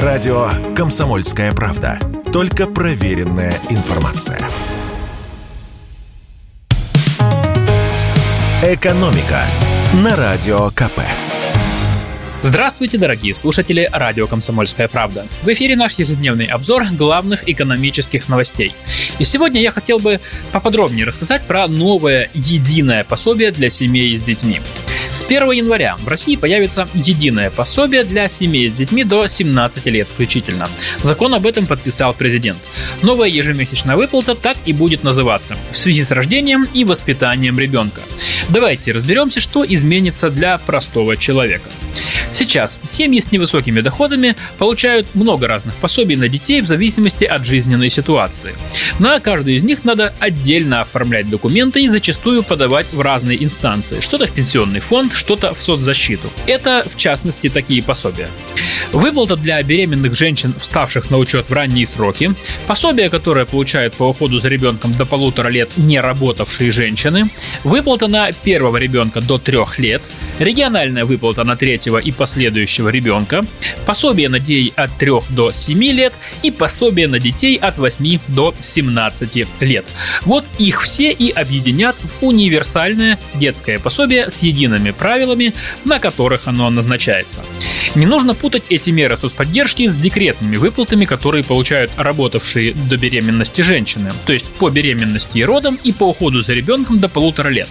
Радио «Комсомольская правда». Только проверенная информация. «Экономика» на Радио КП. Здравствуйте, дорогие слушатели радио «Комсомольская правда». В эфире наш ежедневный обзор главных экономических новостей. И сегодня я хотел бы поподробнее рассказать про новое единое пособие для семей с детьми. С 1 января в России появится единое пособие для семей с детьми до 17 лет включительно. Закон об этом подписал президент. Новая ежемесячная выплата так и будет называться в связи с рождением и воспитанием ребенка. Давайте разберемся, что изменится для простого человека. Сейчас семьи с невысокими доходами получают много разных пособий на детей в зависимости от жизненной ситуации. На каждую из них надо отдельно оформлять документы и зачастую подавать в разные инстанции. Что-то в пенсионный фонд, что-то в соцзащиту. Это, в частности, такие пособия. Выплата для беременных женщин, вставших на учет в ранние сроки, пособие, которое получают по уходу за ребенком до полутора лет не работавшие женщины, выплата на первого ребенка до трех лет, региональная выплата на третьего и последующего ребенка, пособие на детей от 3 до 7 лет и пособие на детей от 8 до 17 лет. Вот их все и объединят в универсальное детское пособие с едиными правилами, на которых оно назначается. Не нужно путать эти меры соцподдержки с декретными выплатами, которые получают работавшие до беременности женщины, то есть по беременности и родам и по уходу за ребенком до полутора лет.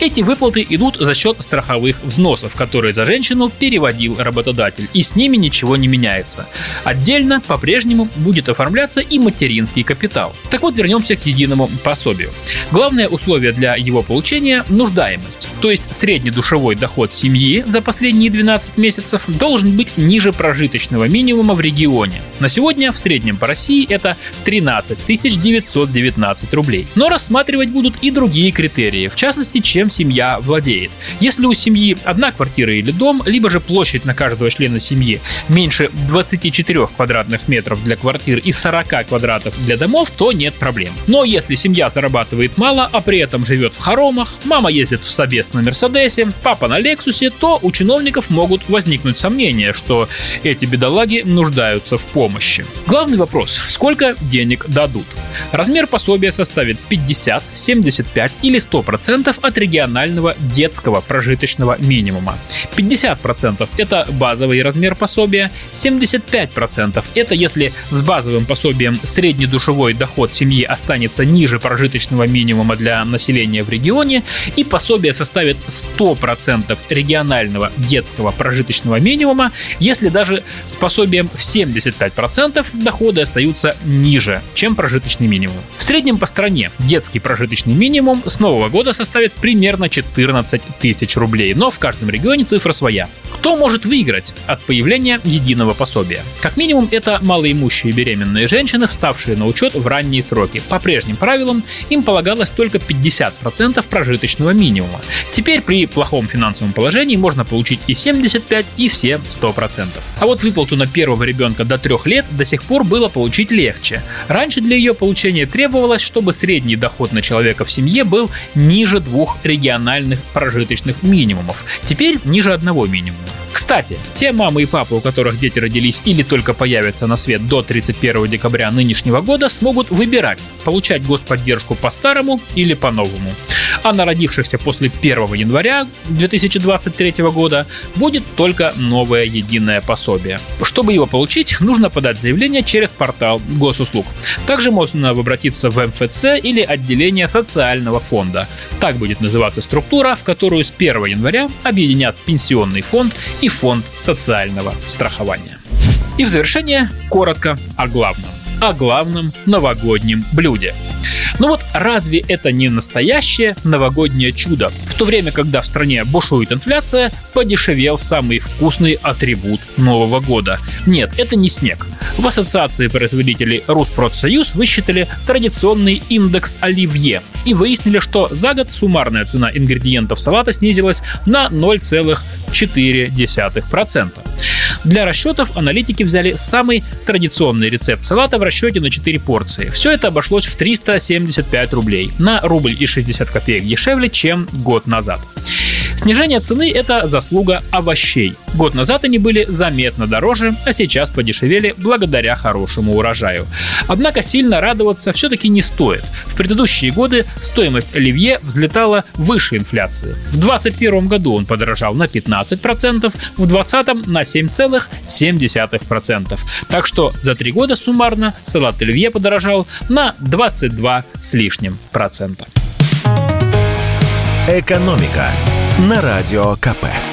Эти выплаты идут за счет страховых взносов, которые за женщину переводил работодатель, и с ними ничего не меняется. Отдельно по-прежнему будет оформляться и материнский капитал. Так вот, вернемся к единому пособию. Главное условие для его получения – нуждаемость, то есть среднедушевой доход семьи за последние 12 месяцев должен быть ниже прожиточного минимума в регионе. На сегодня в среднем по России это 13 919 рублей. Но рассматривать будут и другие критерии, в частности, чем семья владеет. Если у семьи одна квартира или дом, либо же площадь на каждого члена семьи меньше 24 квадратных метров для квартир и 40 квадратов для домов, то нет проблем. Но если семья зарабатывает мало, а при этом живет в хоромах, мама ездит в Собес на Мерседесе, папа на Лексусе, то у чиновников могут возникнуть сомнения, что эти бедолаги нуждаются в помощи. Главный вопрос – сколько денег дадут? Размер пособия составит 50, 75 или 100% от регионального детского прожиточного минимума. 50% – это базовый размер пособия, 75% – это если с базовым пособием среднедушевой доход семьи останется ниже прожиточного минимума для населения в регионе, и пособие составит 100% регионального детского прожиточного минимума, если даже с пособием в 75% доходы остаются ниже, чем прожиточный минимум. В среднем по стране детский прожиточный минимум с нового года составит примерно 14 тысяч рублей, но в каждом регионе цифра своя. Кто может выиграть от появления единого пособия? Как минимум, это малоимущие беременные женщины, вставшие на учет в ранние сроки. По прежним правилам им полагалось только 50% прожиточного минимума. Теперь при плохом финансовом положении можно получить и 75, и все 100%. А вот выплату на первого ребенка до трех лет до сих пор было получить легче. Раньше для ее получения требовалось, чтобы средний доход на человека в семье был ниже двух региональных прожиточных минимумов. Теперь ниже одного минимума. Кстати, те мамы и папы, у которых дети родились или только появятся на свет до 31 декабря нынешнего года, смогут выбирать, получать господдержку по-старому или по-новому. А на родившихся после 1 января 2023 года будет только новое единое пособие. Чтобы его получить, нужно подать заявление через портал госуслуг. Также можно обратиться в МФЦ или отделение социального фонда. Так будет называться структура, в которую с 1 января объединят пенсионный фонд и фонд социального страхования. И в завершение коротко о главном. О главном новогоднем блюде – ну вот разве это не настоящее новогоднее чудо? В то время, когда в стране бушует инфляция, подешевел самый вкусный атрибут Нового года. Нет, это не снег. В ассоциации производителей Руспродсоюз высчитали традиционный индекс оливье и выяснили, что за год суммарная цена ингредиентов салата снизилась на 0,4%. Для расчетов аналитики взяли самый традиционный рецепт салата в расчете на 4 порции. Все это обошлось в 375 рублей, на рубль и 60 копеек дешевле, чем год назад. Снижение цены – это заслуга овощей. Год назад они были заметно дороже, а сейчас подешевели благодаря хорошему урожаю. Однако сильно радоваться все-таки не стоит. В предыдущие годы стоимость оливье взлетала выше инфляции. В 2021 году он подорожал на 15%, в 2020 на 7,7%. Так что за три года суммарно салат оливье подорожал на 22 с лишним процента. «Экономика» на Радио КП.